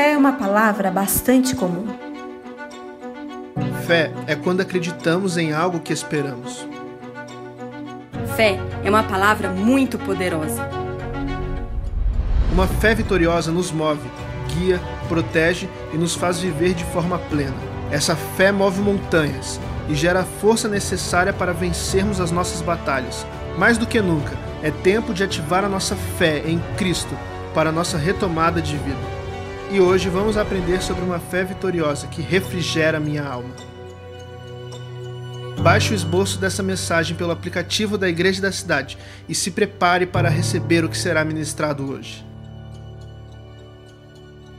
Fé é uma palavra bastante comum. Fé é quando acreditamos em algo que esperamos. Fé é uma palavra muito poderosa. Uma fé vitoriosa nos move, guia, protege e nos faz viver de forma plena. Essa fé move montanhas e gera a força necessária para vencermos as nossas batalhas. Mais do que nunca, é tempo de ativar a nossa fé em Cristo para a nossa retomada de vida. E hoje vamos aprender sobre uma fé vitoriosa que refrigera minha alma. Baixe o esboço dessa mensagem pelo aplicativo da Igreja da Cidade e se prepare para receber o que será ministrado hoje.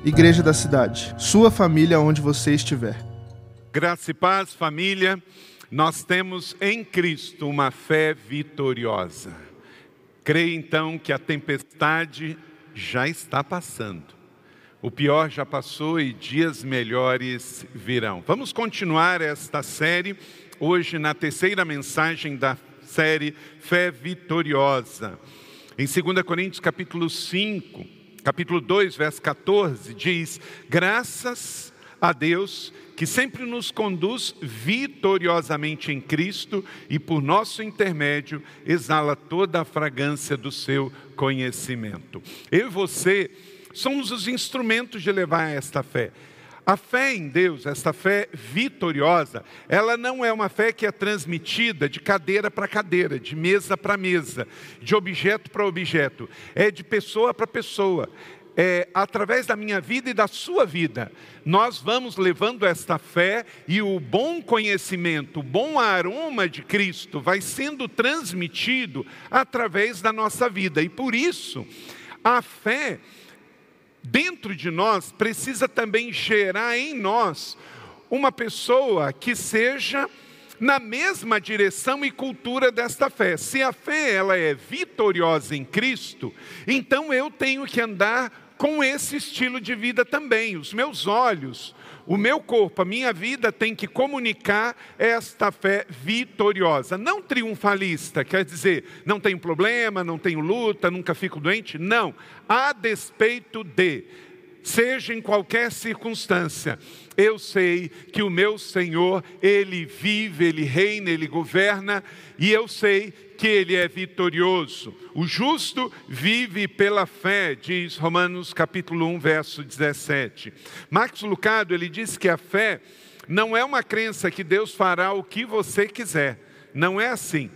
Igreja da Cidade, sua família onde você estiver. Graça e paz, família. Nós temos em Cristo uma fé vitoriosa. Creio então que a tempestade já está passando o pior já passou e dias melhores virão. Vamos continuar esta série hoje na terceira mensagem da série Fé Vitoriosa. Em 2 Coríntios capítulo 5, capítulo 2, verso 14, diz: "Graças a Deus que sempre nos conduz vitoriosamente em Cristo e por nosso intermédio exala toda a fragrância do seu conhecimento." Eu e você somos os instrumentos de levar esta fé. A fé em Deus, esta fé vitoriosa, ela não é uma fé que é transmitida de cadeira para cadeira, de mesa para mesa, de objeto para objeto, é de pessoa para pessoa. É, através da minha vida e da sua vida, nós vamos levando esta fé e o bom conhecimento, o bom aroma de Cristo vai sendo transmitido através da nossa vida. E por isso, a fé dentro de nós precisa também gerar em nós uma pessoa que seja na mesma direção e cultura desta fé. Se a fé ela é vitoriosa em Cristo, então eu tenho que andar com esse estilo de vida também. Os meus olhos, o meu corpo, a minha vida tem que comunicar esta fé vitoriosa, não triunfalista, quer dizer, não tenho problema, não tenho luta, nunca fico doente, não, a despeito de seja em qualquer circunstância, eu sei que o meu Senhor, Ele vive, Ele reina, Ele governa, e eu sei que Ele é vitorioso. O justo vive pela fé, diz Romanos capítulo 1, verso 17. Marcos Lucado, ele diz que a fé não é uma crença que Deus fará o que você quiser. Não é assim.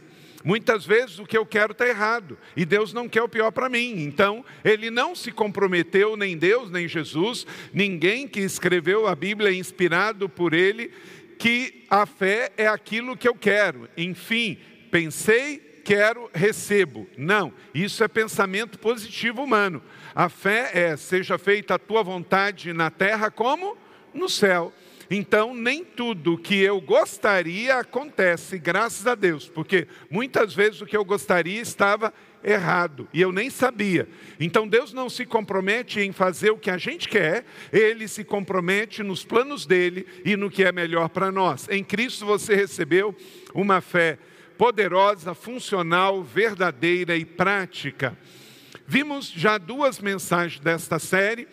Muitas vezes o que eu quero está errado e Deus não quer o pior para mim. Então, ele não se comprometeu, nem Deus, nem Jesus, ninguém que escreveu a Bíblia inspirado por ele, que a fé é aquilo que eu quero. Enfim, pensei, quero, recebo. Não, isso é pensamento positivo humano. A fé é: seja feita a tua vontade na terra como no céu. Então, nem tudo que eu gostaria acontece, graças a Deus, porque muitas vezes o que eu gostaria estava errado e eu nem sabia. Então, Deus não se compromete em fazer o que a gente quer, ele se compromete nos planos dele e no que é melhor para nós. Em Cristo você recebeu uma fé poderosa, funcional, verdadeira e prática. Vimos já duas mensagens desta série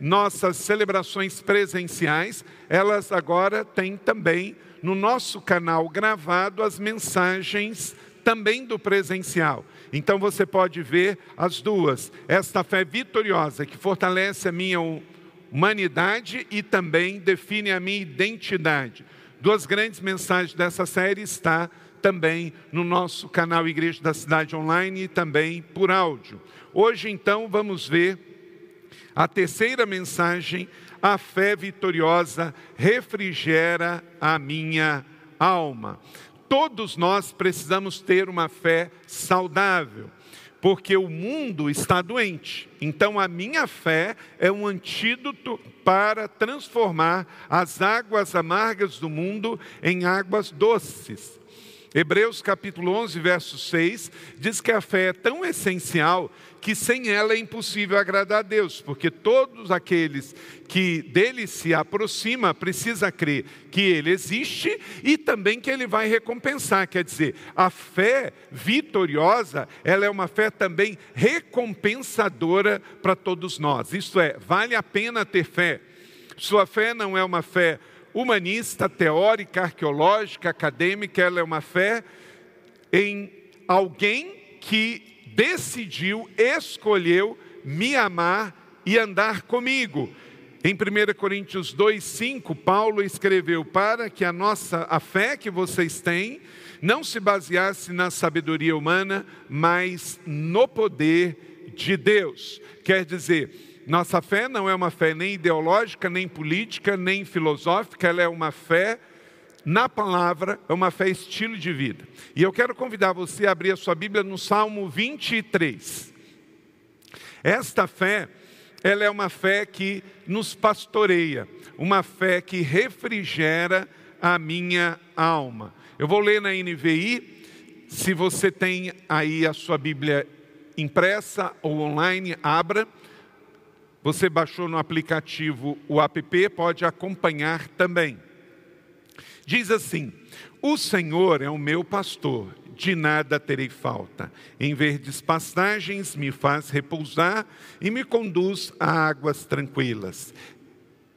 nossas celebrações presenciais, elas agora têm também no nosso canal gravado as mensagens também do presencial. Então você pode ver as duas. Esta fé vitoriosa que fortalece a minha humanidade e também define a minha identidade. Duas grandes mensagens dessa série está também no nosso canal Igreja da Cidade Online e também por áudio. Hoje então vamos ver a terceira mensagem, a fé vitoriosa refrigera a minha alma. Todos nós precisamos ter uma fé saudável, porque o mundo está doente. Então a minha fé é um antídoto para transformar as águas amargas do mundo em águas doces. Hebreus capítulo 11, verso 6, diz que a fé é tão essencial que sem ela é impossível agradar a Deus, porque todos aqueles que dele se aproxima precisa crer que ele existe e também que ele vai recompensar. Quer dizer, a fé vitoriosa, ela é uma fé também recompensadora para todos nós. Isto é, vale a pena ter fé. Sua fé não é uma fé humanista, teórica, arqueológica, acadêmica, ela é uma fé em alguém que decidiu, escolheu me amar e andar comigo. Em 1 Coríntios 2:5, Paulo escreveu para que a nossa a fé que vocês têm não se baseasse na sabedoria humana, mas no poder de Deus. Quer dizer, nossa fé não é uma fé nem ideológica, nem política, nem filosófica, ela é uma fé na palavra, é uma fé estilo de vida. E eu quero convidar você a abrir a sua Bíblia no Salmo 23. Esta fé, ela é uma fé que nos pastoreia, uma fé que refrigera a minha alma. Eu vou ler na NVI, se você tem aí a sua Bíblia impressa ou online, abra. Você baixou no aplicativo o app, pode acompanhar também. Diz assim: O Senhor é o meu pastor, de nada terei falta. Em verdes pastagens me faz repousar e me conduz a águas tranquilas.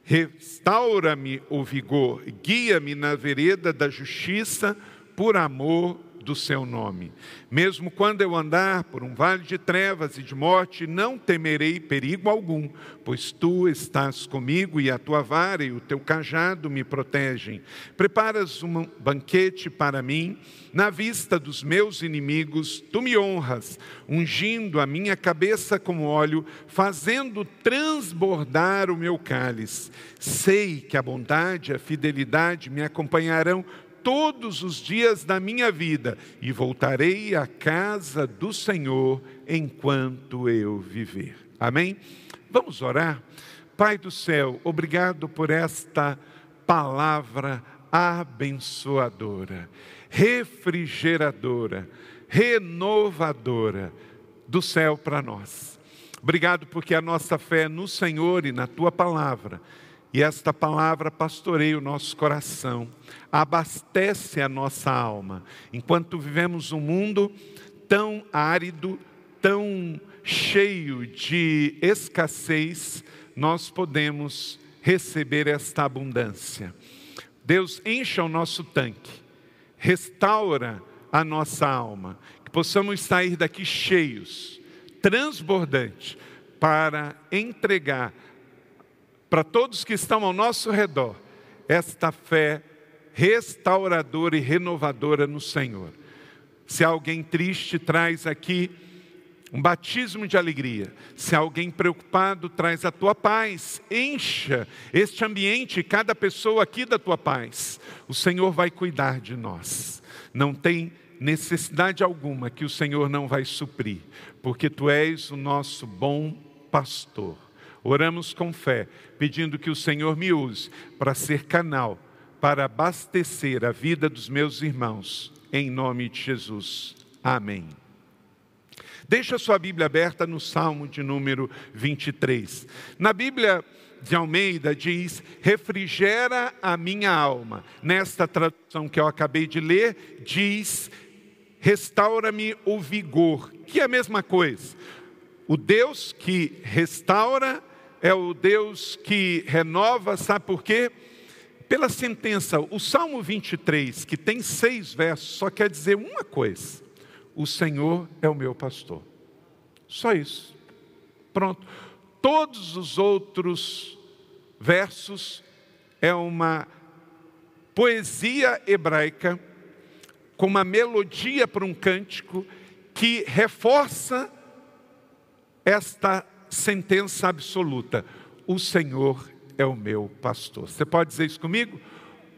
Restaura-me o vigor, guia-me na vereda da justiça por amor do seu nome. Mesmo quando eu andar por um vale de trevas e de morte, não temerei perigo algum, pois tu estás comigo e a tua vara e o teu cajado me protegem. Preparas um banquete para mim na vista dos meus inimigos, tu me honras, ungindo a minha cabeça com óleo, fazendo transbordar o meu cálice. Sei que a bondade e a fidelidade me acompanharão todos os dias da minha vida e voltarei à casa do Senhor enquanto eu viver. Amém? Vamos orar? Pai do céu, obrigado por esta palavra abençoadora, refrigeradora, renovadora do céu para nós. Obrigado porque a nossa fé no Senhor e na tua palavra e esta palavra pastoreia o nosso coração, abastece a nossa alma. Enquanto vivemos um mundo tão árido, tão cheio de escassez, nós podemos receber esta abundância. Deus encha o nosso tanque, restaura a nossa alma, que possamos sair daqui cheios, transbordantes, para entregar para todos que estão ao nosso redor, esta fé restauradora e renovadora no Senhor. Se alguém triste, traz aqui um batismo de alegria. Se alguém preocupado, traz a tua paz. Encha este ambiente, cada pessoa aqui da tua paz. O Senhor vai cuidar de nós. Não tem necessidade alguma que o Senhor não vai suprir, porque tu és o nosso bom pastor. Oramos com fé, pedindo que o Senhor me use para ser canal, para abastecer a vida dos meus irmãos, em nome de Jesus. Amém. Deixa sua Bíblia aberta no Salmo de número 23. Na Bíblia de Almeida diz: refrigera a minha alma. Nesta tradução que eu acabei de ler, diz: restaura-me o vigor, que é a mesma coisa. O Deus que restaura é o Deus que renova, sabe por quê? Pela sentença, o Salmo 23, que tem seis versos, só quer dizer uma coisa: o Senhor é o meu pastor. Só isso. Pronto. Todos os outros versos é uma poesia hebraica com uma melodia para um cântico que reforça esta sentença absoluta: o Senhor é o meu pastor. Você pode dizer isso comigo?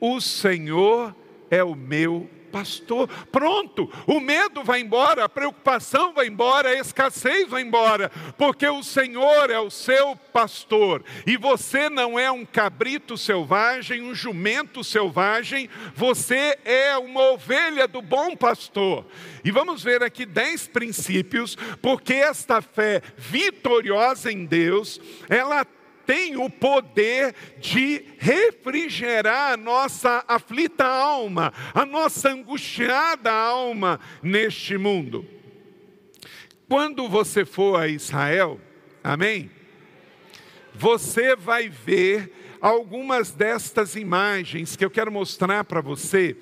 O Senhor é o meu pastor. Pronto, o medo vai embora, a preocupação vai embora, a escassez vai embora, porque o Senhor é o seu pastor e você não é um cabrito selvagem, um jumento selvagem, você é uma ovelha do bom pastor. E vamos ver aqui dez princípios, porque esta fé vitoriosa em Deus, ela tem o poder de refrigerar a nossa aflita alma, a nossa angustiada alma neste mundo. Quando você for a Israel, amém? Você vai ver algumas destas imagens que eu quero mostrar para você,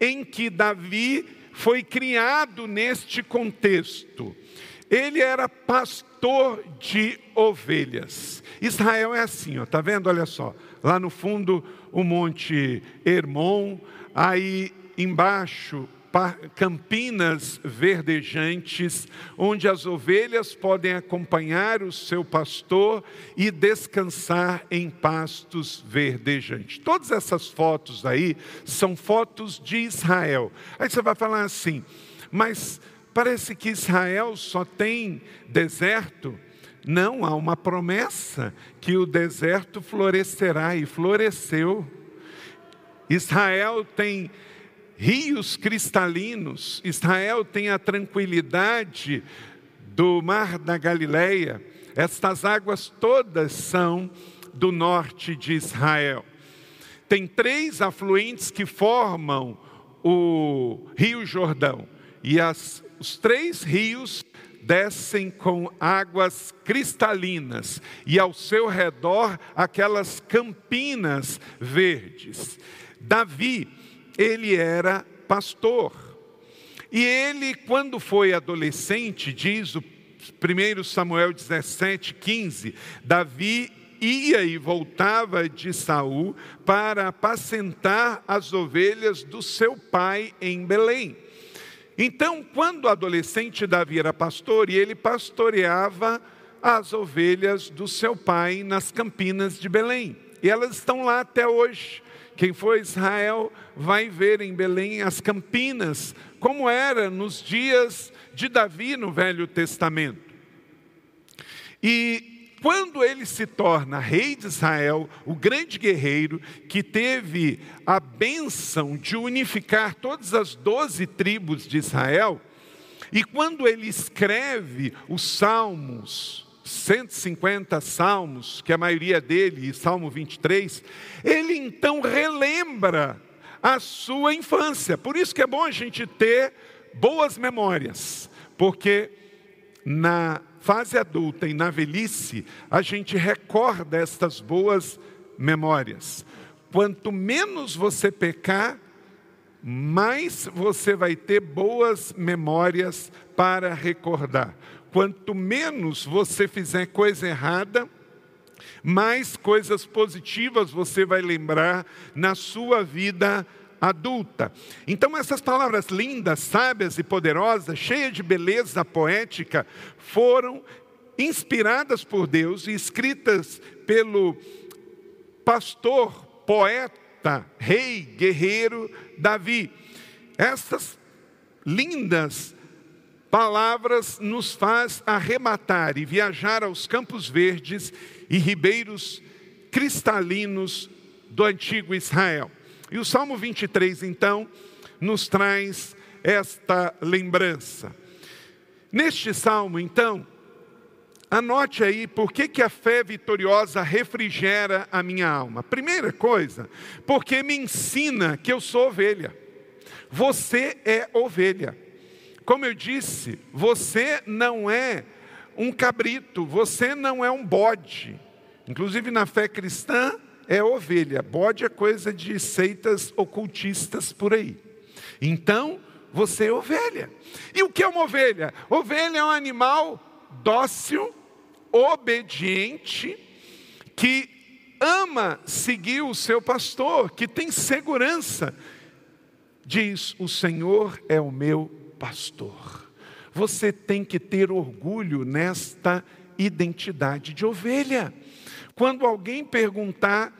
em que Davi foi criado neste contexto. Ele era pastor de ovelhas. Israel é assim, ó, tá vendo? Olha só. Lá no fundo o Monte Hermon, aí embaixo campinas verdejantes, onde as ovelhas podem acompanhar o seu pastor e descansar em pastos verdejantes. Todas essas fotos aí são fotos de Israel. Aí você vai falar assim, mas Parece que Israel só tem deserto. Não, há uma promessa que o deserto florescerá e floresceu. Israel tem rios cristalinos, Israel tem a tranquilidade do mar da Galileia. Estas águas todas são do norte de Israel. Tem três afluentes que formam o Rio Jordão e as os três rios descem com águas cristalinas e ao seu redor aquelas campinas verdes. Davi, ele era pastor. E ele, quando foi adolescente, diz o 1 Samuel 17, 15, Davi ia e voltava de Saul para apacentar as ovelhas do seu pai em Belém. Então, quando adolescente, Davi era pastor e ele pastoreava as ovelhas do seu pai nas campinas de Belém. E elas estão lá até hoje. Quem for Israel vai ver em Belém as campinas, como era nos dias de Davi no Velho Testamento. E quando ele se torna rei de Israel, o grande guerreiro que teve a bênção de unificar todas as doze tribos de Israel, e quando ele escreve os salmos, 150 salmos, que a maioria dele, Salmo 23, ele então relembra a sua infância. Por isso que é bom a gente ter boas memórias, porque na fase adulta e na velhice, a gente recorda estas boas memórias. Quanto menos você pecar, mais você vai ter boas memórias para recordar. Quanto menos você fizer coisa errada, mais coisas positivas você vai lembrar na sua vida adulta. Então, essas palavras lindas, sábias e poderosas, cheias de beleza poética, foram inspiradas por Deus e escritas pelo pastor, poeta, rei, guerreiro Davi. Essas lindas palavras nos faz arrematar e viajar aos campos verdes e ribeiros cristalinos do antigo Israel. E o Salmo 23, então, nos traz esta lembrança. Neste salmo, então, anote aí por que, que a fé vitoriosa refrigera a minha alma. Primeira coisa, porque me ensina que eu sou ovelha. Você é ovelha. Como eu disse, você não é um cabrito, você não é um bode. Inclusive na fé cristã, é ovelha, bode é coisa de seitas ocultistas por aí. Então, você é ovelha. E o que é uma ovelha? Ovelha é um animal dócil, obediente, que ama seguir o seu pastor, que tem segurança. Diz: O Senhor é o meu pastor. Você tem que ter orgulho nesta identidade de ovelha. Quando alguém perguntar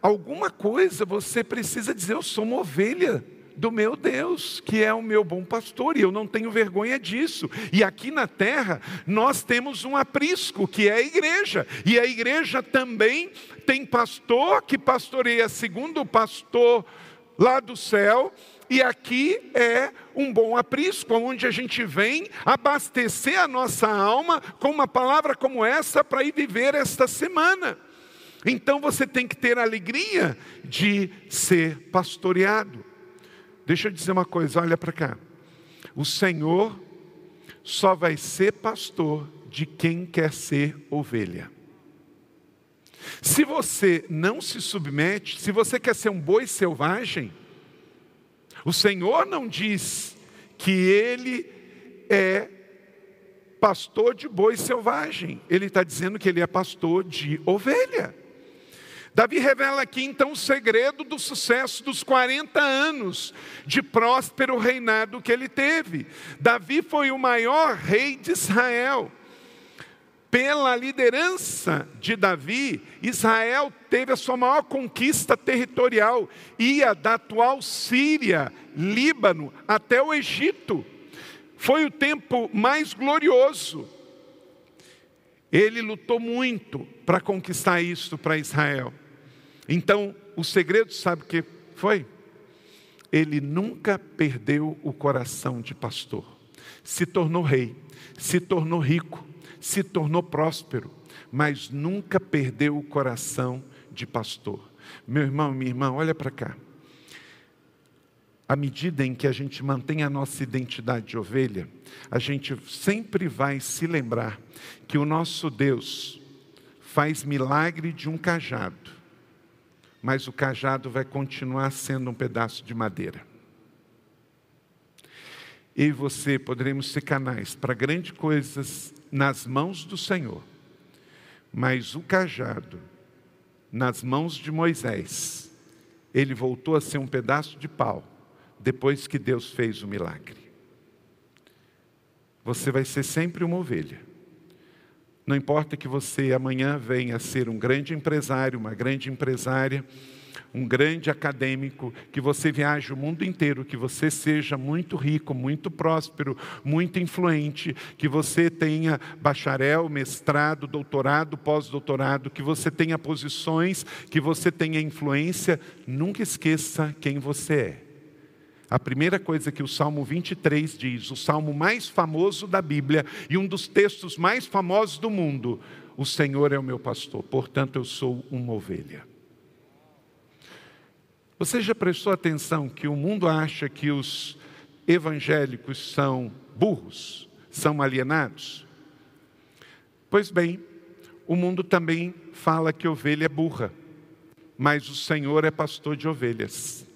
alguma coisa, você precisa dizer: Eu sou uma ovelha do meu Deus, que é o meu bom pastor, e eu não tenho vergonha disso. E aqui na terra, nós temos um aprisco, que é a igreja, e a igreja também tem pastor que pastoreia segundo o pastor lá do céu, e aqui é um bom aprisco, onde a gente vem abastecer a nossa alma com uma palavra como essa para ir viver esta semana. Então você tem que ter a alegria de ser pastoreado. Deixa eu dizer uma coisa, olha para cá. O Senhor só vai ser pastor de quem quer ser ovelha. Se você não se submete, se você quer ser um boi selvagem, o Senhor não diz que ele é pastor de boi selvagem, ele está dizendo que ele é pastor de ovelha. Davi revela aqui então o segredo do sucesso dos 40 anos de próspero reinado que ele teve. Davi foi o maior rei de Israel. Pela liderança de Davi, Israel teve a sua maior conquista territorial, ia da atual Síria, Líbano, até o Egito. Foi o tempo mais glorioso. Ele lutou muito para conquistar isto para Israel. Então, o segredo, sabe o que foi? Ele nunca perdeu o coração de pastor. Se tornou rei, se tornou rico, se tornou próspero, mas nunca perdeu o coração de pastor. Meu irmão, minha irmã, olha para cá. À medida em que a gente mantém a nossa identidade de ovelha, a gente sempre vai se lembrar que o nosso Deus faz milagre de um cajado, mas o cajado vai continuar sendo um pedaço de madeira. Eu e você poderemos ser canais para grandes coisas nas mãos do Senhor, mas o cajado nas mãos de Moisés, ele voltou a ser um pedaço de pau depois que Deus fez o milagre. Você vai ser sempre uma ovelha. Não importa que você amanhã venha a ser um grande empresário, uma grande empresária, um grande acadêmico, que você viaje o mundo inteiro, que você seja muito rico, muito próspero, muito influente, que você tenha bacharel, mestrado, doutorado, pós-doutorado, que você tenha posições, que você tenha influência, nunca esqueça quem você é. A primeira coisa que o Salmo 23 diz, o salmo mais famoso da Bíblia e um dos textos mais famosos do mundo: O Senhor é o meu pastor, portanto eu sou uma ovelha. Você já prestou atenção que o mundo acha que os evangélicos são burros, são alienados? Pois bem, o mundo também fala que ovelha é burra, mas o Senhor é pastor de ovelhas.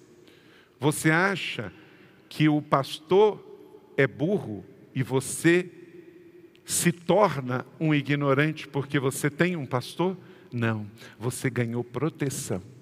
Você acha que o pastor é burro e você se torna um ignorante porque você tem um pastor? Não, você ganhou proteção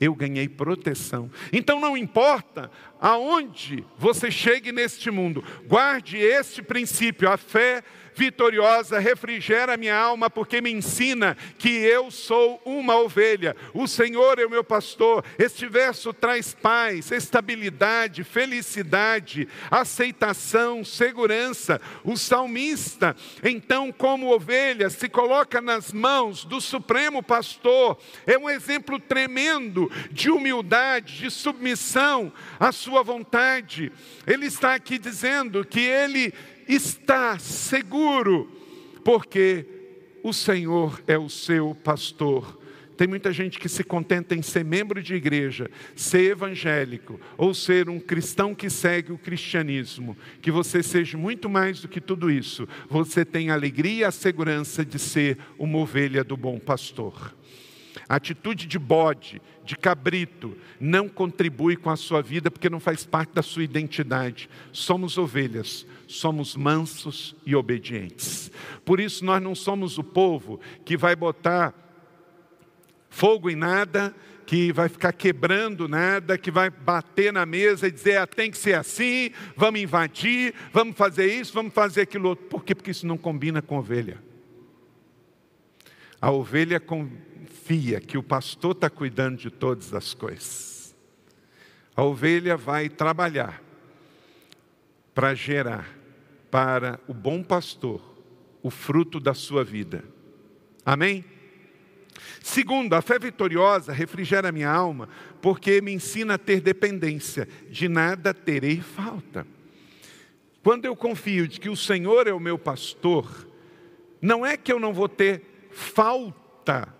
eu ganhei proteção. Então não importa aonde você chegue neste mundo, guarde este princípio: a fé vitoriosa refrigera minha alma, porque me ensina que eu sou uma ovelha. O Senhor é o meu pastor. Este verso traz paz, estabilidade, felicidade, aceitação, segurança. O salmista, então, como ovelha, se coloca nas mãos do Supremo Pastor. É um exemplo tremendo de humildade, de submissão à sua vontade. Ele está aqui dizendo que ele está seguro, porque o Senhor é o seu pastor. Tem muita gente que se contenta em ser membro de igreja, ser evangélico, ou ser um cristão que segue o cristianismo. Que você seja muito mais do que tudo isso. Você tem a alegria e a segurança de ser uma ovelha do bom pastor. A atitude de bode, de cabrito, não contribui com a sua vida porque não faz parte da sua identidade. Somos ovelhas, somos mansos e obedientes. Por isso, nós não somos o povo que vai botar fogo em nada, que vai ficar quebrando nada, que vai bater na mesa e dizer, ah, tem que ser assim, vamos invadir, vamos fazer isso, vamos fazer aquilo outro. Por quê? Porque isso não combina com ovelha. A ovelha confia que o pastor está cuidando de todas as coisas. A ovelha vai trabalhar para gerar para o bom pastor o fruto da sua vida. Amém? Segundo, a fé vitoriosa refrigera minha alma, porque me ensina a ter dependência, de nada terei falta. Quando eu confio de que o Senhor é o meu pastor, não é que eu não vou ter falta,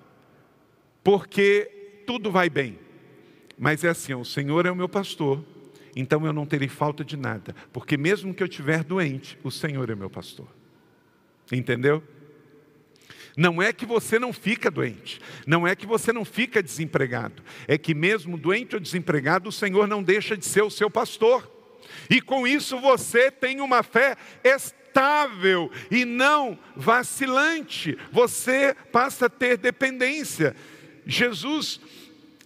porque tudo vai bem. Mas é assim, o Senhor é o meu pastor, então eu não terei falta de nada, porque mesmo que eu estiver doente, o Senhor é meu pastor. Entendeu? Não é que você não fica doente, não é que você não fica desempregado, é que mesmo doente ou desempregado, o Senhor não deixa de ser o seu pastor. E com isso você tem uma fé estável e não vacilante. Você passa a ter dependência. Jesus,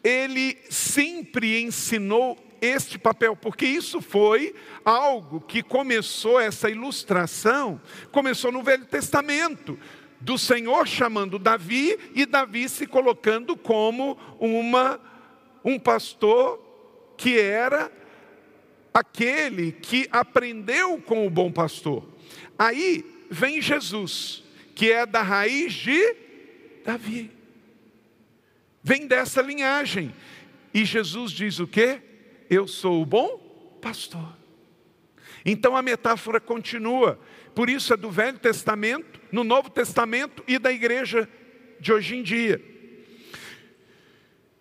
ele sempre ensinou este papel, porque isso foi algo que começou, essa ilustração, começou no Velho Testamento do Senhor chamando Davi e Davi se colocando como uma um pastor que era aquele que aprendeu com o bom pastor. Aí vem Jesus, que é da raiz de Davi. Vem dessa linhagem. E Jesus diz o quê? Eu sou o bom pastor. Então a metáfora continua. Por isso é do Velho Testamento, no Novo Testamento e da igreja de hoje em dia.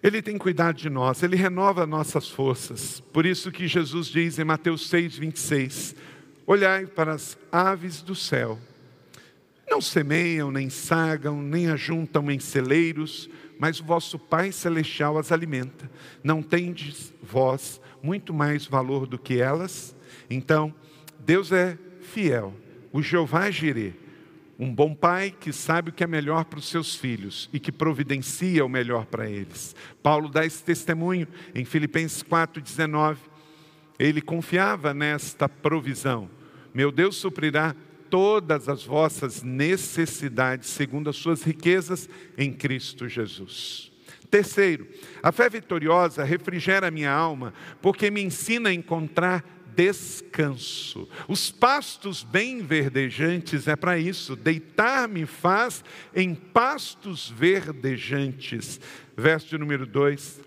Ele tem cuidado de nós, ele renova nossas forças. Por isso que Jesus diz em Mateus 6, 26: Olhai para as aves do céu, não semeiam, nem sagam, nem ajuntam em celeiros, mas o vosso Pai Celestial as alimenta. Não tendes vós muito mais valor do que elas? Então, Deus é fiel o Jeová Jireh, um bom pai que sabe o que é melhor para os seus filhos e que providencia o melhor para eles. Paulo dá esse testemunho em Filipenses 4,19. Ele confiava nesta provisão. Meu Deus suprirá todas as vossas necessidades, segundo as suas riquezas em Cristo Jesus. Terceiro, a fé vitoriosa refrigera minha alma, porque me ensina a encontrar descanso. Os pastos bem verdejantes é para isso. Deitar-me faz em pastos verdejantes. Verso de número 2.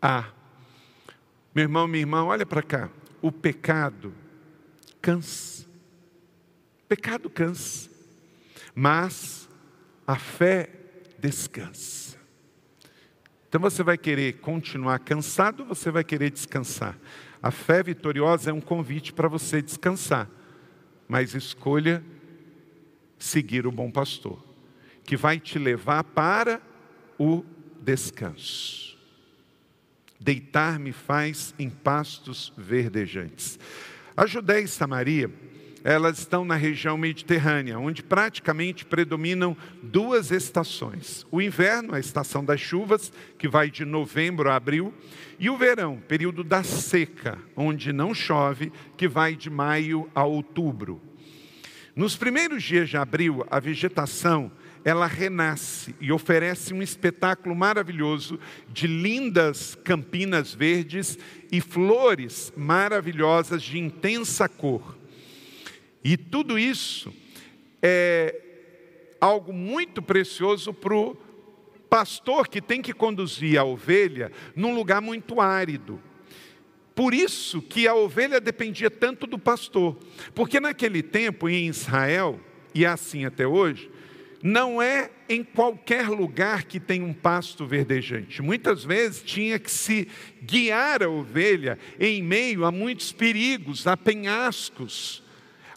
Ah, meu irmão, minha irmã, olha para cá. O pecado cansa. Pecado cansa. Mas a fé descansa. Então você vai querer continuar cansado, você vai querer descansar. A fé vitoriosa é um convite para você descansar, mas escolha seguir o bom pastor, que vai te levar para o descanso. Deitar-me faz em pastos verdejantes. A Judéia e Samaria elas estão na região mediterrânea, onde praticamente predominam duas estações. O inverno, a estação das chuvas, que vai de novembro a abril, e o verão, período da seca, onde não chove, que vai de maio a outubro. Nos primeiros dias de abril, a vegetação ela renasce e oferece um espetáculo maravilhoso de lindas campinas verdes e flores maravilhosas de intensa cor. E tudo isso é algo muito precioso para o pastor que tem que conduzir a ovelha num lugar muito árido. Por isso que a ovelha dependia tanto do pastor, porque naquele tempo em Israel, e é assim até hoje, não é em qualquer lugar que tem um pasto verdejante. Muitas vezes tinha que se guiar a ovelha em meio a muitos perigos, a penhascos,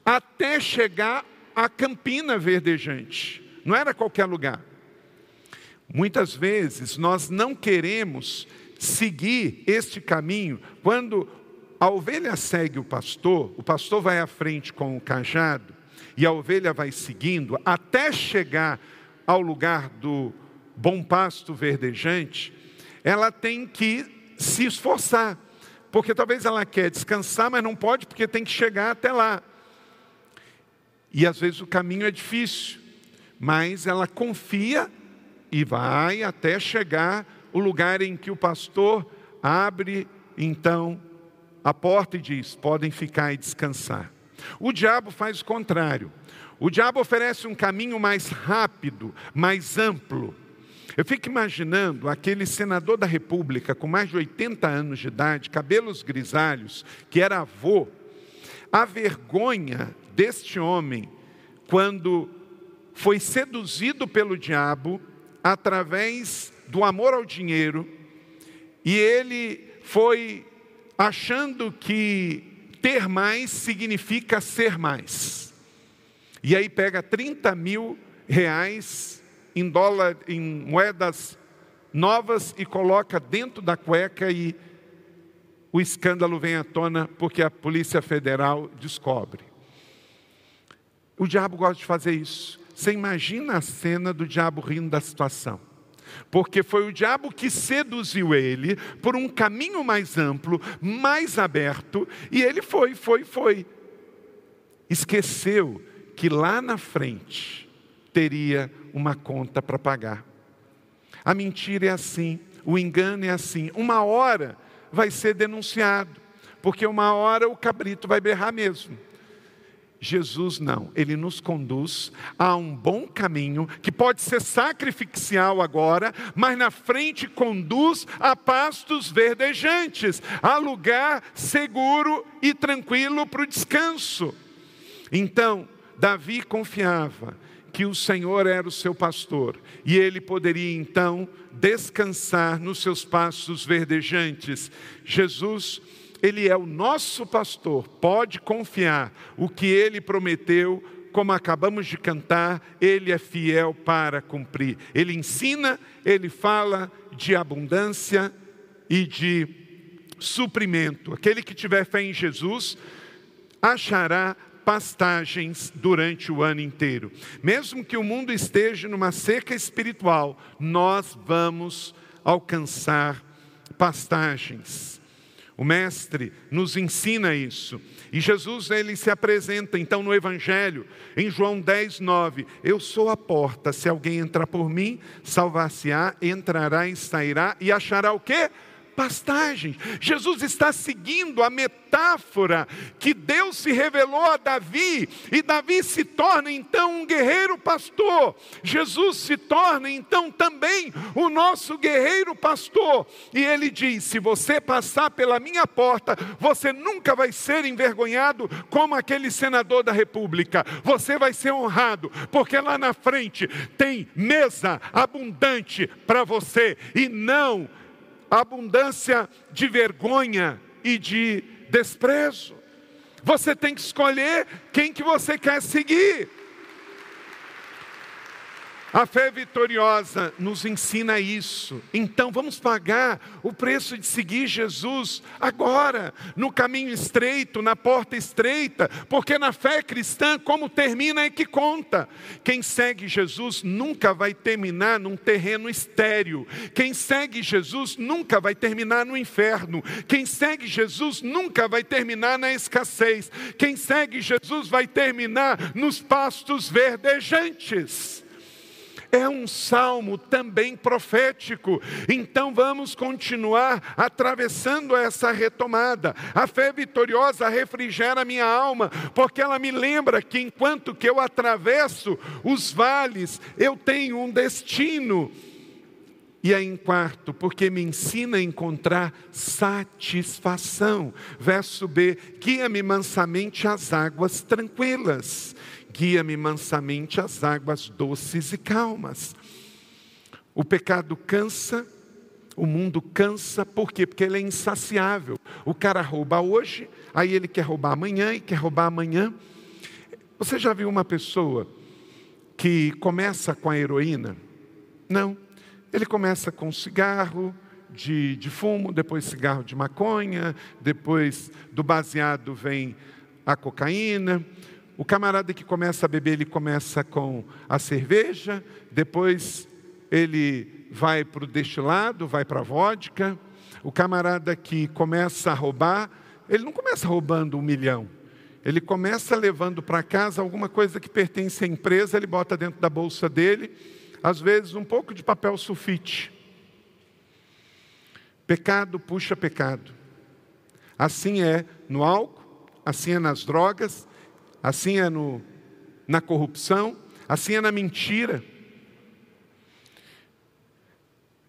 até chegar à Campina Verdejante. Não era qualquer lugar. Muitas vezes nós não queremos seguir este caminho. Quando a ovelha segue o pastor, o pastor vai à frente com o cajado e a ovelha vai seguindo até chegar ao lugar do bom pasto verdejante, ela tem que se esforçar, porque talvez ela quer descansar, mas não pode porque tem que chegar até lá. E às vezes o caminho é difícil, mas ela confia e vai até chegar o lugar em que o pastor abre então a porta e diz: podem ficar e descansar. O diabo faz o contrário. O diabo oferece um caminho mais rápido, mais amplo. Eu fico imaginando aquele senador da República com mais de 80 anos de idade, cabelos grisalhos, que era avô, a vergonha deste homem quando foi seduzido pelo diabo através do amor ao dinheiro e ele foi achando que ter mais significa ser mais. E aí pega 30 mil reais em dólar, em moedas novas e coloca dentro da cueca e o escândalo vem à tona porque a Polícia Federal descobre. O diabo gosta de fazer isso. Você imagina a cena do diabo rindo da situação. Porque foi o diabo que seduziu ele por um caminho mais amplo, mais aberto, e ele foi, foi, foi. Esqueceu que lá na frente teria uma conta para pagar. A mentira é assim, o engano é assim. Uma hora vai ser denunciado, porque uma hora o cabrito vai berrar mesmo. Jesus não, ele nos conduz a um bom caminho que pode ser sacrificial agora, mas na frente conduz a pastos verdejantes, a lugar seguro e tranquilo para o descanso. Então, Davi confiava que o Senhor era o seu pastor e ele poderia então descansar nos seus pastos verdejantes. Jesus, ele é o nosso pastor, pode confiar. O que ele prometeu, como acabamos de cantar, ele é fiel para cumprir. Ele ensina, ele fala de abundância e de suprimento. Aquele que tiver fé em Jesus achará pastagens durante o ano inteiro. Mesmo que o mundo esteja numa seca espiritual, nós vamos alcançar pastagens. O mestre nos ensina isso. E Jesus ele se apresenta então no evangelho, em João 10, 9. Eu sou a porta, se alguém entrar por mim, salvar-se-á, entrará e sairá e achará o quê? Pastagens. Jesus está seguindo a metáfora que Deus se revelou a Davi, e Davi se torna então um guerreiro pastor. Jesus se torna então também o nosso guerreiro pastor. E ele diz: se você passar pela minha porta, você nunca vai ser envergonhado como aquele senador da República. Você vai ser honrado, porque lá na frente tem mesa abundante para você e não abundância de vergonha e de desprezo. Você tem que escolher quem que você quer seguir. A fé vitoriosa nos ensina isso. Então vamos pagar o preço de seguir Jesus agora, no caminho estreito, na porta estreita, porque na fé cristã, como termina é que conta. Quem segue Jesus nunca vai terminar num terreno estéril. Quem segue Jesus nunca vai terminar no inferno. Quem segue Jesus nunca vai terminar na escassez. Quem segue Jesus vai terminar nos pastos verdejantes é um salmo também profético. Então vamos continuar atravessando essa retomada. A fé vitoriosa refrigera minha alma, porque ela me lembra que enquanto que eu atravesso os vales, eu tenho um destino. E aí, em quarto, porque me ensina a encontrar satisfação. Verso B: guia-me mansamente às águas tranquilas guia-me mansamente às águas doces e calmas. O pecado cansa, o mundo cansa, por quê? Porque ele é insaciável. O cara rouba hoje, aí ele quer roubar amanhã e quer roubar amanhã. Você já viu uma pessoa que começa com a heroína? Não. Ele começa com cigarro de, de fumo, depois cigarro de maconha, depois do baseado vem a cocaína, o camarada que começa a beber, ele começa com a cerveja, depois ele vai para o destilado, vai para a vodka. O camarada que começa a roubar, ele não começa roubando um milhão. Ele começa levando para casa alguma coisa que pertence à empresa, ele bota dentro da bolsa dele, às vezes um pouco de papel sulfite. Pecado puxa pecado. Assim é no álcool, assim é nas drogas, assim é no, na corrupção, assim é na mentira.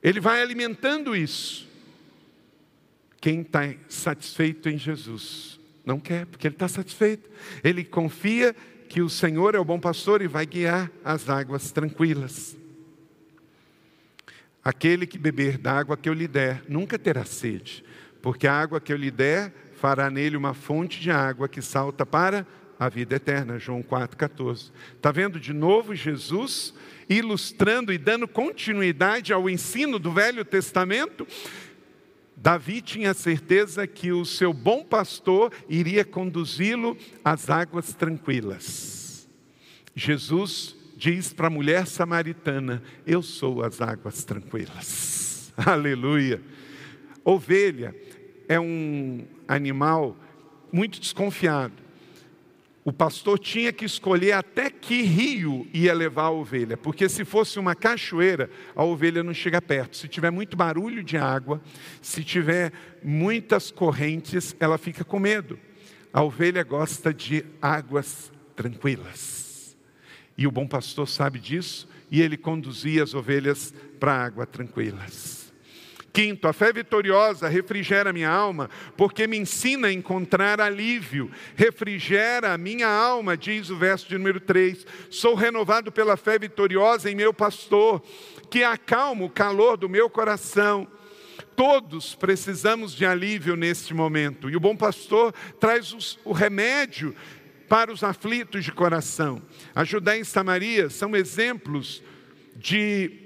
Ele vai alimentando isso. Quem está satisfeito em Jesus não quer, porque ele está satisfeito. Ele confia que o Senhor é o bom pastor e vai guiar as águas tranquilas. Aquele que beber da água que eu lhe der nunca terá sede, porque a água que eu lhe der fará nele uma fonte de água que salta para a vida eterna. João 4,14. Está vendo de novo Jesus ilustrando e dando continuidade ao ensino do Velho Testamento? Davi tinha certeza que o seu bom pastor iria conduzi-lo às águas tranquilas. Jesus diz para a mulher samaritana: Eu sou as águas tranquilas. Aleluia. Ovelha é um animal muito desconfiado. O pastor tinha que escolher até que rio ia levar a ovelha, porque se fosse uma cachoeira, a ovelha não chega perto. Se tiver muito barulho de água, se tiver muitas correntes, ela fica com medo. A ovelha gosta de águas tranquilas. E o bom pastor sabe disso, e ele conduzia as ovelhas para água tranquilas. Quinto, a fé vitoriosa refrigera minha alma, porque me ensina a encontrar alívio. Refrigera a minha alma, diz o verso de número 3. Sou renovado pela fé vitoriosa em meu pastor, que acalma o calor do meu coração. Todos precisamos de alívio neste momento, e o bom pastor traz os, o remédio para os aflitos de coração. A Judéia e Samaria são exemplos de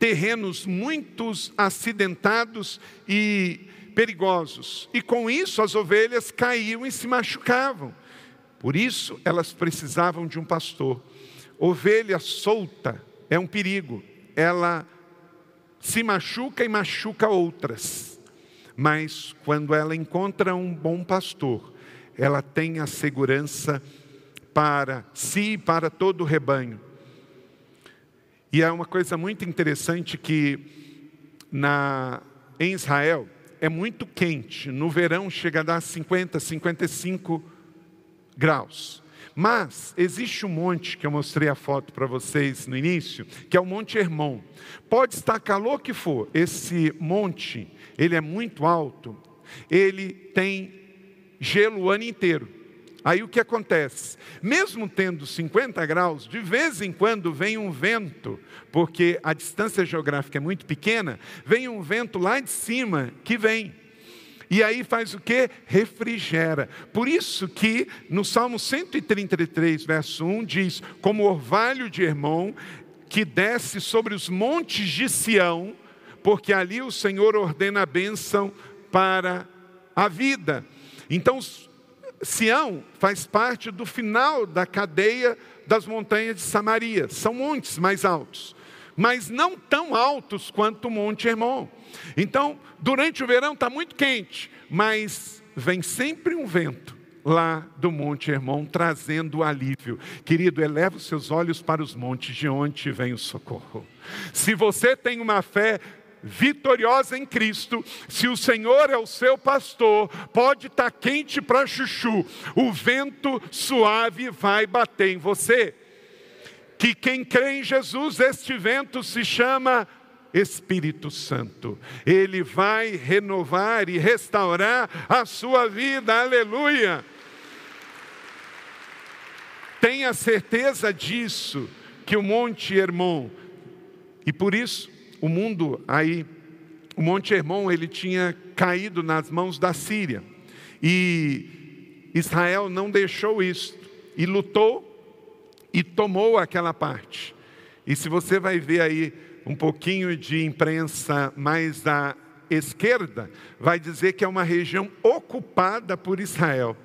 terrenos muito acidentados e perigosos. E com isso as ovelhas caíam e se machucavam. Por isso elas precisavam de um pastor. Ovelha solta é um perigo. Ela se machuca e machuca outras. Mas quando ela encontra um bom pastor, ela tem a segurança para si e para todo o rebanho. E é uma coisa muito interessante que na, em Israel é muito quente, no verão chega a dar 50, 55 graus. Mas existe um monte que eu mostrei a foto para vocês no início, que é o Monte Hermon. Pode estar calor que for, esse monte, ele é muito alto, ele tem gelo o ano inteiro. Aí o que acontece? Mesmo tendo 50 graus, de vez em quando vem um vento, porque a distância geográfica é muito pequena, vem um vento lá de cima que vem. E aí faz o que? Refrigera. Por isso que no Salmo 133, verso 1 diz: Como orvalho de Hermon, que desce sobre os montes de Sião, porque ali o Senhor ordena a bênção para a vida. Então, Sião faz parte do final da cadeia das montanhas de Samaria. São montes mais altos, mas não tão altos quanto o Monte Hermon. Então, durante o verão está muito quente, mas vem sempre um vento lá do Monte Hermon trazendo alívio. Querido, eleva os seus olhos para os montes, de onde vem o socorro. Se você tem uma fé vitoriosa em Cristo, se o Senhor é o seu pastor, pode estar tá quente para chuchu, o vento suave vai bater em você. Que quem crê em Jesus, este vento se chama Espírito Santo. Ele vai renovar e restaurar a sua vida. Aleluia. Tenha certeza disso, que o Monte Hermon, e por isso o mundo aí, o Monte Hermon, ele tinha caído nas mãos da Síria. E Israel não deixou isso. E lutou e tomou aquela parte. E se você vai ver aí um pouquinho de imprensa mais à esquerda, vai dizer que é uma região ocupada por Israel.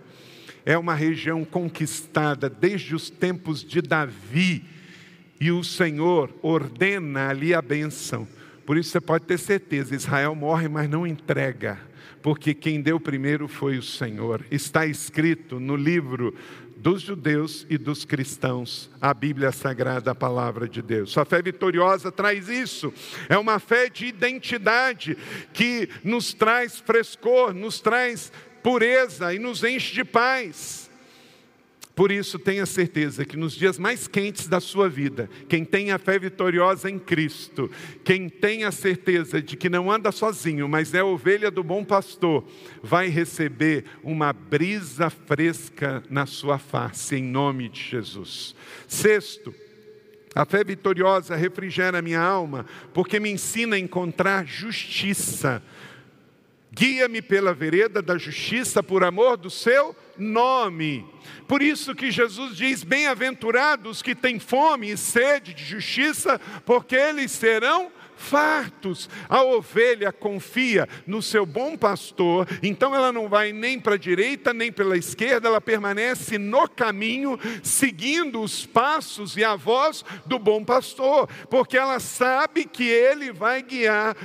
É uma região conquistada desde os tempos de Davi e o Senhor ordena ali a bênção, Por isso você pode ter certeza: Israel morre, mas não entrega, porque quem deu primeiro foi o Senhor. Está escrito no livro dos judeus e dos cristãos, a Bíblia Sagrada, a palavra de Deus. A fé vitoriosa traz isso, é uma fé de identidade que nos traz frescor, nos traz pureza e nos enche de paz. Por isso, tenha certeza que nos dias mais quentes da sua vida, quem tem a fé vitoriosa em Cristo, quem tem a certeza de que não anda sozinho, mas é ovelha do bom pastor, vai receber uma brisa fresca na sua face, em nome de Jesus. Sexto, a fé vitoriosa refrigera minha alma, porque me ensina a encontrar justiça. Guia-me pela vereda da justiça por amor do seu nome. Por isso que Jesus diz: Bem-aventurados que têm fome e sede de justiça, porque eles serão fartos. A ovelha confia no seu bom pastor, então ela não vai nem para a direita nem pela esquerda, ela permanece no caminho, seguindo os passos e a voz do bom pastor, porque ela sabe que ele vai guiar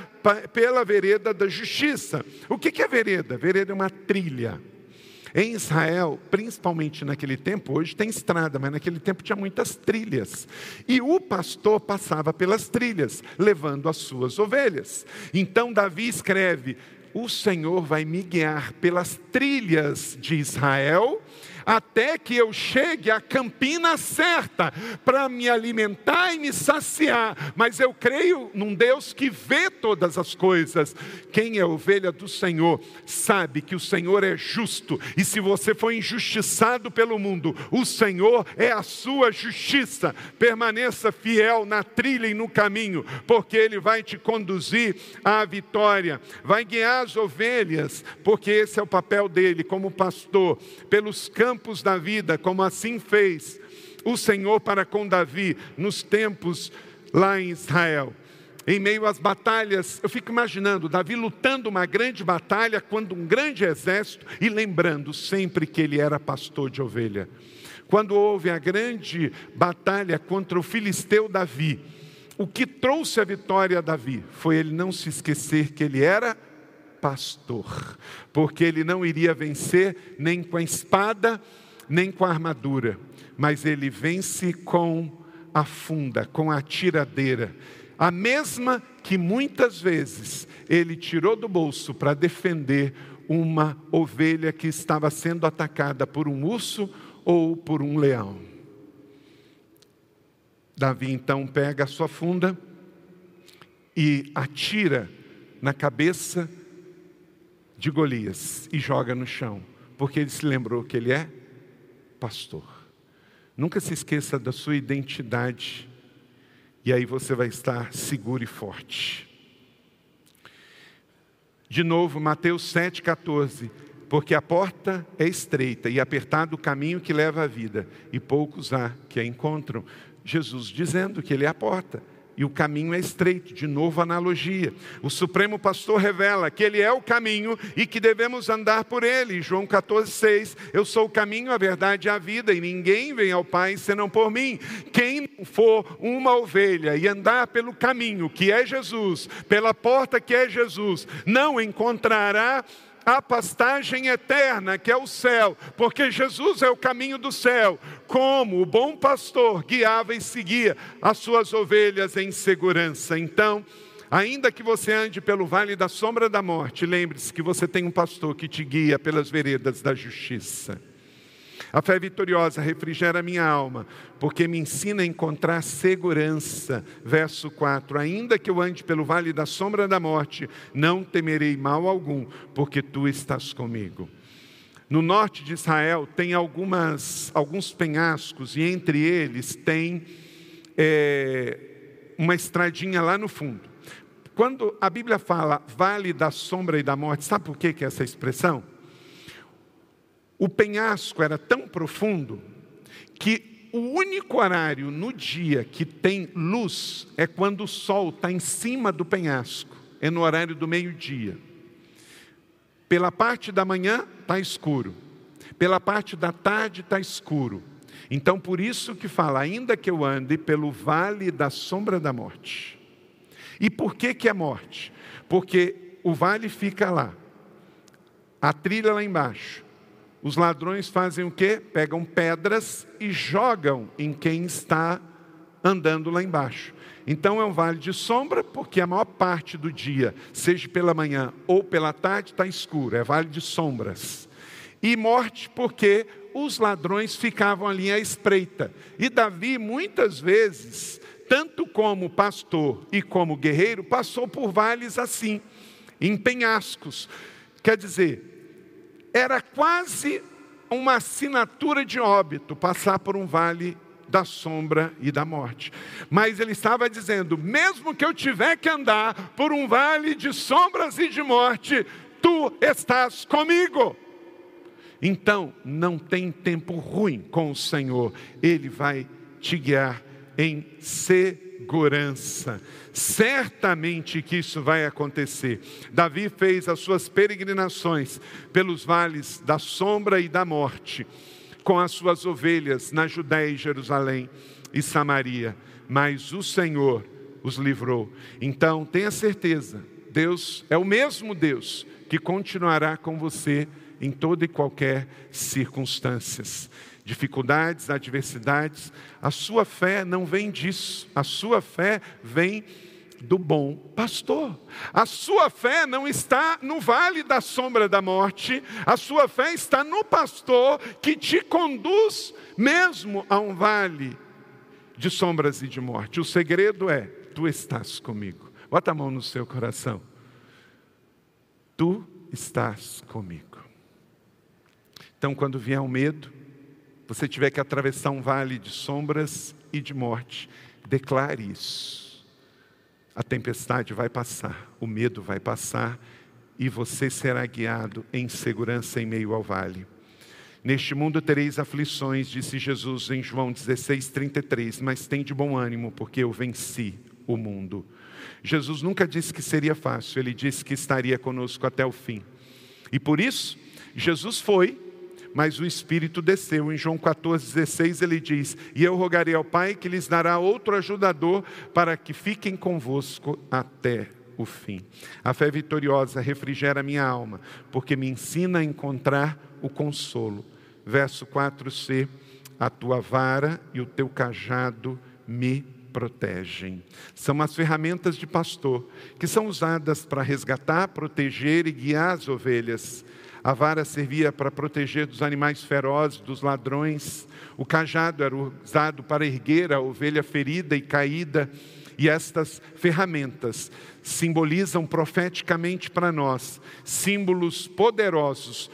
pela vereda da justiça. O que é vereda? Vereda é uma trilha. Em Israel, principalmente naquele tempo, hoje tem estrada, mas naquele tempo tinha muitas trilhas. E o pastor passava pelas trilhas, levando as suas ovelhas. Então Davi escreve: O Senhor vai me guiar pelas trilhas de Israel até que eu chegue à campina certa para me alimentar e me saciar. Mas eu creio num Deus que vê todas as coisas. Quem é ovelha do Senhor sabe que o Senhor é justo, e se você foi injustiçado pelo mundo, o Senhor é a sua justiça. Permaneça fiel na trilha e no caminho, porque Ele vai te conduzir à vitória, vai guiar as ovelhas, porque esse é o papel dele como pastor, pelos campos campos da vida, como assim fez o Senhor para com Davi nos tempos lá em Israel. Em meio às batalhas, eu fico imaginando Davi lutando uma grande batalha quando um grande exército e lembrando sempre que ele era pastor de ovelha. Quando houve a grande batalha contra o filisteu Davi, o que trouxe a vitória a Davi foi ele não se esquecer que ele era pastor, porque ele não iria vencer nem com a espada, nem com a armadura, mas ele vence com a funda, com a tiradeira, a mesma que muitas vezes ele tirou do bolso para defender uma ovelha que estava sendo atacada por um urso ou por um leão. Davi então pega a sua funda e atira na cabeça de Golias e joga no chão, porque ele se lembrou que ele é pastor. Nunca se esqueça da sua identidade, e aí você vai estar seguro e forte. De novo, Mateus 7,14. Porque a porta é estreita e apertado o caminho que leva à vida, e poucos há que a encontram. Jesus dizendo que Ele é a porta e o caminho é estreito. De novo, analogia. O Supremo Pastor revela que Ele é o caminho e que devemos andar por Ele. João 14,6: Eu sou o caminho, a verdade e a vida, e ninguém vem ao Pai senão por mim. Quem for uma ovelha e andar pelo caminho que é Jesus, pela porta que é Jesus, não encontrará a pastagem eterna, que é o céu, porque Jesus é o caminho do céu, como o bom pastor guiava e seguia as suas ovelhas em segurança. Então, ainda que você ande pelo vale da sombra da morte, lembre-se que você tem um pastor que te guia pelas veredas da justiça. A fé vitoriosa refrigera minha alma, porque me ensina a encontrar segurança. Verso 4: Ainda que eu ande pelo vale da sombra da morte, não temerei mal algum, porque tu estás comigo. No norte de Israel tem algumas, alguns penhascos, e entre eles tem é, uma estradinha lá no fundo. Quando a Bíblia fala vale da sombra e da morte, sabe por que, que é essa expressão? O penhasco era tão profundo que o único horário no dia que tem luz é quando o sol está em cima do penhasco, é no horário do meio-dia. Pela parte da manhã está escuro, pela parte da tarde está escuro. Então, por isso que fala, ainda que eu ande pelo vale da sombra da morte. E por que, que é morte? Porque o vale fica lá, a trilha lá embaixo. Os ladrões fazem o quê? Pegam pedras e jogam em quem está andando lá embaixo. Então é um vale de sombra, porque a maior parte do dia, seja pela manhã ou pela tarde, está escuro, é vale de sombras. E morte, porque os ladrões ficavam ali à espreita. E Davi, muitas vezes, tanto como pastor e como guerreiro, passou por vales assim, em penhascos. Quer dizer, era quase uma assinatura de óbito passar por um vale da sombra e da morte. Mas ele estava dizendo: mesmo que eu tiver que andar por um vale de sombras e de morte, tu estás comigo. Então, não tem tempo ruim com o Senhor, Ele vai te guiar em segurança. Certamente que isso vai acontecer. Davi fez as suas peregrinações pelos vales da sombra e da morte com as suas ovelhas na Judéia e Jerusalém e Samaria, mas o Senhor os livrou. Então, tenha certeza, Deus é o mesmo Deus que continuará com você em toda e qualquer circunstâncias. Dificuldades, adversidades, a sua fé não vem disso, a sua fé vem do bom pastor. A sua fé não está no vale da sombra da morte, a sua fé está no pastor que te conduz mesmo a um vale de sombras e de morte. O segredo é: tu estás comigo. Bota a mão no seu coração. Tu estás comigo. Então, quando vier o medo, você tiver que atravessar um vale de sombras e de morte, declare isso a tempestade vai passar, o medo vai passar e você será guiado em segurança em meio ao vale. Neste mundo tereis aflições, disse Jesus em João 16, 33, mas tem de bom ânimo, porque eu venci o mundo. Jesus nunca disse que seria fácil, ele disse que estaria conosco até o fim. E por isso, Jesus foi mas o Espírito desceu. Em João 14,16 ele diz: E eu rogarei ao Pai que lhes dará outro ajudador para que fiquem convosco até o fim. A fé vitoriosa refrigera minha alma, porque me ensina a encontrar o consolo. Verso 4c: A tua vara e o teu cajado me protegem. São as ferramentas de pastor que são usadas para resgatar, proteger e guiar as ovelhas. A vara servia para proteger dos animais ferozes, dos ladrões. O cajado era usado para erguer a ovelha ferida e caída. E estas ferramentas simbolizam profeticamente para nós símbolos poderosos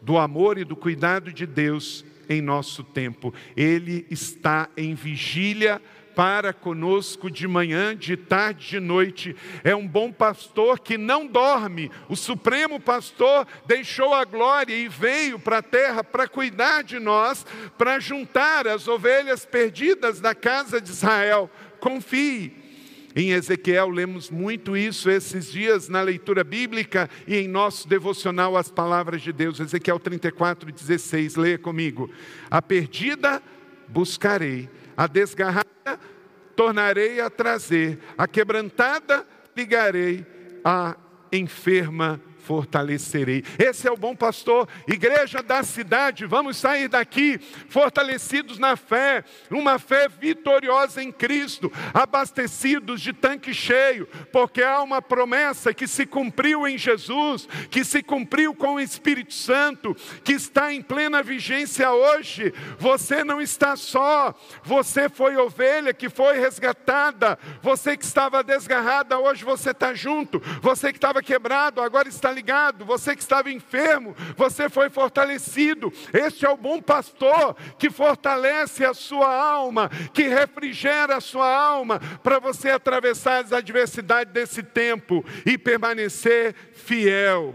do amor e do cuidado de Deus em nosso tempo. Ele está em vigília para conosco de manhã, de tarde, de noite. É um bom pastor que não dorme. O supremo pastor deixou a glória e veio para a terra para cuidar de nós, para juntar as ovelhas perdidas da casa de Israel. Confie. Em Ezequiel lemos muito isso esses dias na leitura bíblica e em nosso devocional as palavras de Deus. Ezequiel 34, 16, leia comigo. A perdida buscarei, a desgarrada tornarei a trazer, a quebrantada ligarei, a enferma fortalecerei. Esse é o bom pastor, igreja da cidade, vamos sair daqui fortalecidos na fé, uma fé vitoriosa em Cristo, abastecidos de tanque cheio, porque há uma promessa que se cumpriu em Jesus, que se cumpriu com o Espírito Santo, que está em plena vigência hoje. Você não está só, você foi ovelha que foi resgatada, você que estava desgarrada, hoje você está junto, você que estava quebrado, agora está ligado, você que estava enfermo, você foi fortalecido. Este é o bom pastor que fortalece a sua alma, que refrigera a sua alma, para você atravessar as adversidades desse tempo e permanecer fiel.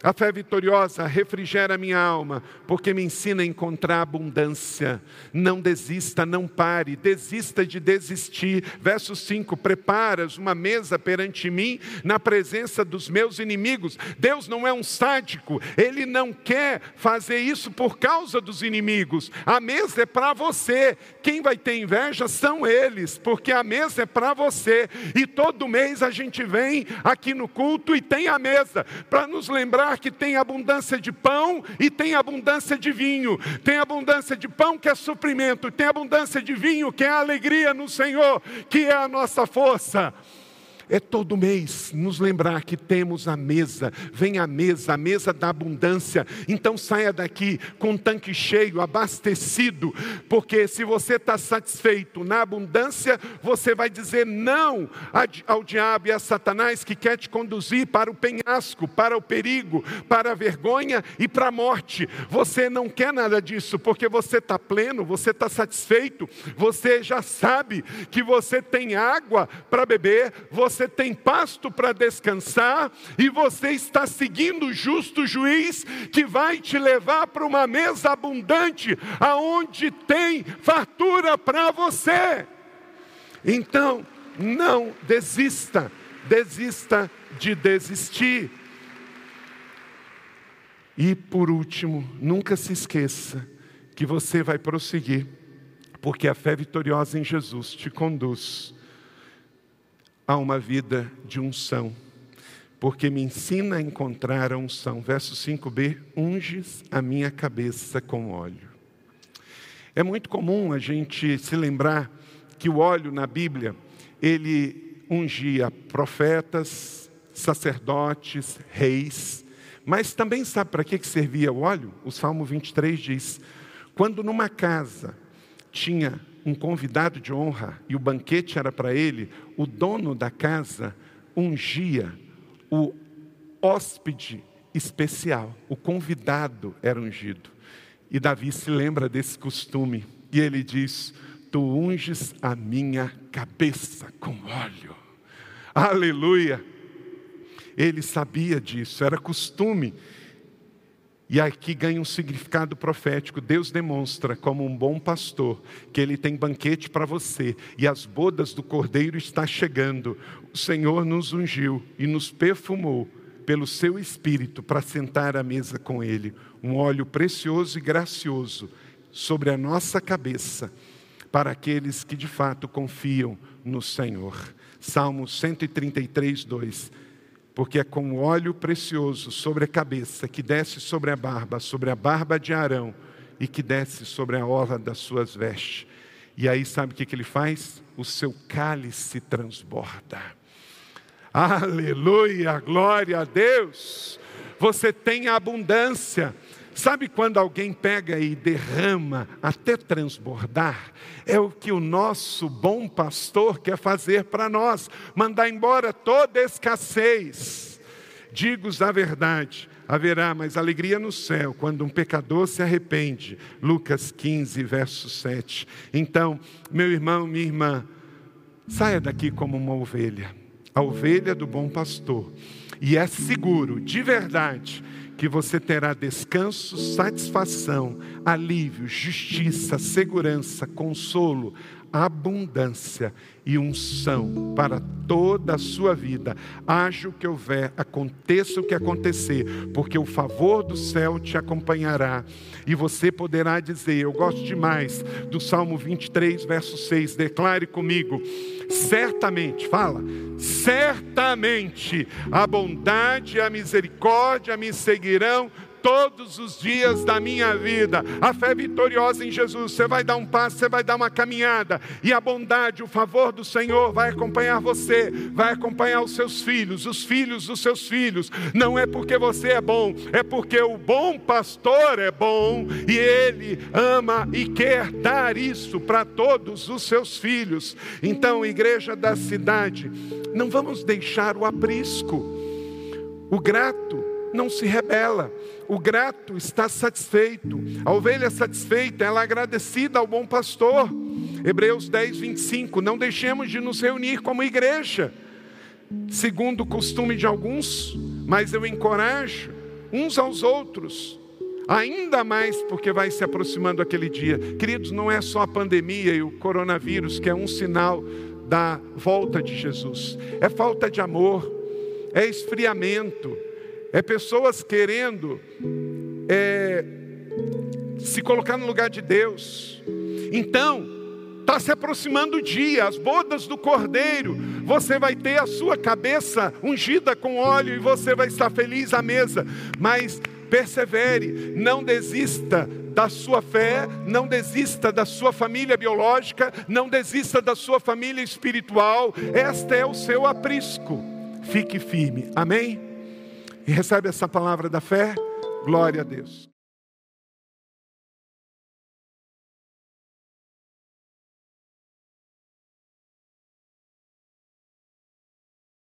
A fé vitoriosa refrigera minha alma, porque me ensina a encontrar abundância. Não desista, não pare, desista de desistir. Verso 5: Preparas uma mesa perante mim, na presença dos meus inimigos. Deus não é um sádico, Ele não quer fazer isso por causa dos inimigos. A mesa é para você. Quem vai ter inveja são eles, porque a mesa é para você. E todo mês a gente vem aqui no culto e tem a mesa, para nos lembrar lugar que tem abundância de pão e tem abundância de vinho. Tem abundância de pão que é suprimento, tem abundância de vinho que é alegria no Senhor, que é a nossa força é todo mês nos lembrar que temos a mesa, vem a mesa, a mesa da abundância. Então saia daqui com um tanque cheio, abastecido, porque se você está satisfeito na abundância, você vai dizer não ao diabo e a Satanás que quer te conduzir para o penhasco, para o perigo, para a vergonha e para a morte. Você não quer nada disso, porque você está pleno, você está satisfeito, você já sabe que você tem água para beber, você você tem pasto para descansar e você está seguindo o justo juiz que vai te levar para uma mesa abundante, aonde tem fartura para você. Então, não desista, desista de desistir. E por último, nunca se esqueça que você vai prosseguir, porque a fé vitoriosa em Jesus te conduz a uma vida de unção, porque me ensina a encontrar a unção. Verso 5b: unges a minha cabeça com óleo. É muito comum a gente se lembrar que o óleo na Bíblia, ele ungia profetas, sacerdotes, reis, mas também sabe para que servia o óleo? O Salmo 23 diz: quando numa casa tinha um convidado de honra e o banquete era para ele, o dono da casa ungia o hóspede especial, o convidado era ungido. E Davi se lembra desse costume e ele diz: Tu unges a minha cabeça com óleo. Aleluia! Ele sabia disso, era costume e aqui ganha um significado profético. Deus demonstra, como um bom pastor, que Ele tem banquete para você e as bodas do cordeiro está chegando. O Senhor nos ungiu e nos perfumou pelo seu espírito para sentar à mesa com Ele. Um óleo precioso e gracioso sobre a nossa cabeça, para aqueles que de fato confiam no Senhor. Salmo 133, 2 porque é com óleo precioso sobre a cabeça, que desce sobre a barba, sobre a barba de Arão, e que desce sobre a orla das suas vestes. E aí, sabe o que, que ele faz? O seu cálice transborda. Aleluia, glória a Deus. Você tem abundância. Sabe quando alguém pega e derrama até transbordar? É o que o nosso bom pastor quer fazer para nós, mandar embora toda escassez. Digo-os a verdade, haverá mais alegria no céu quando um pecador se arrepende. Lucas 15, verso 7. Então, meu irmão, minha irmã, saia daqui como uma ovelha, a ovelha do bom pastor. E é seguro, de verdade, que você terá descanso, satisfação, alívio, justiça, segurança, consolo, abundância e unção para toda a sua vida. Haja o que houver, aconteça o que acontecer, porque o favor do céu te acompanhará e você poderá dizer: Eu gosto demais do Salmo 23, verso 6. Declare comigo: certamente, fala, certamente a bondade e a misericórdia me seguirão todos os dias da minha vida. A fé vitoriosa em Jesus. Você vai dar um passo, você vai dar uma caminhada, e a bondade, o favor do Senhor vai acompanhar você, vai acompanhar os seus filhos, os filhos dos seus filhos. Não é porque você é bom, é porque o bom pastor é bom e ele ama e quer dar isso para todos os seus filhos. Então, igreja da cidade, não vamos deixar o aprisco. O grato não se rebela. O grato está satisfeito. A ovelha satisfeita, ela é agradecida ao bom pastor. Hebreus 10, 25. Não deixemos de nos reunir como igreja, segundo o costume de alguns, mas eu encorajo uns aos outros. Ainda mais porque vai se aproximando aquele dia. Queridos, não é só a pandemia e o coronavírus que é um sinal da volta de Jesus. É falta de amor, é esfriamento, é pessoas querendo é, se colocar no lugar de Deus. Então, está se aproximando o dia, as bodas do cordeiro. Você vai ter a sua cabeça ungida com óleo e você vai estar feliz à mesa. Mas persevere, não desista da sua fé, não desista da sua família biológica, não desista da sua família espiritual. Este é o seu aprisco. Fique firme. Amém? E recebe essa palavra da fé. Glória a Deus.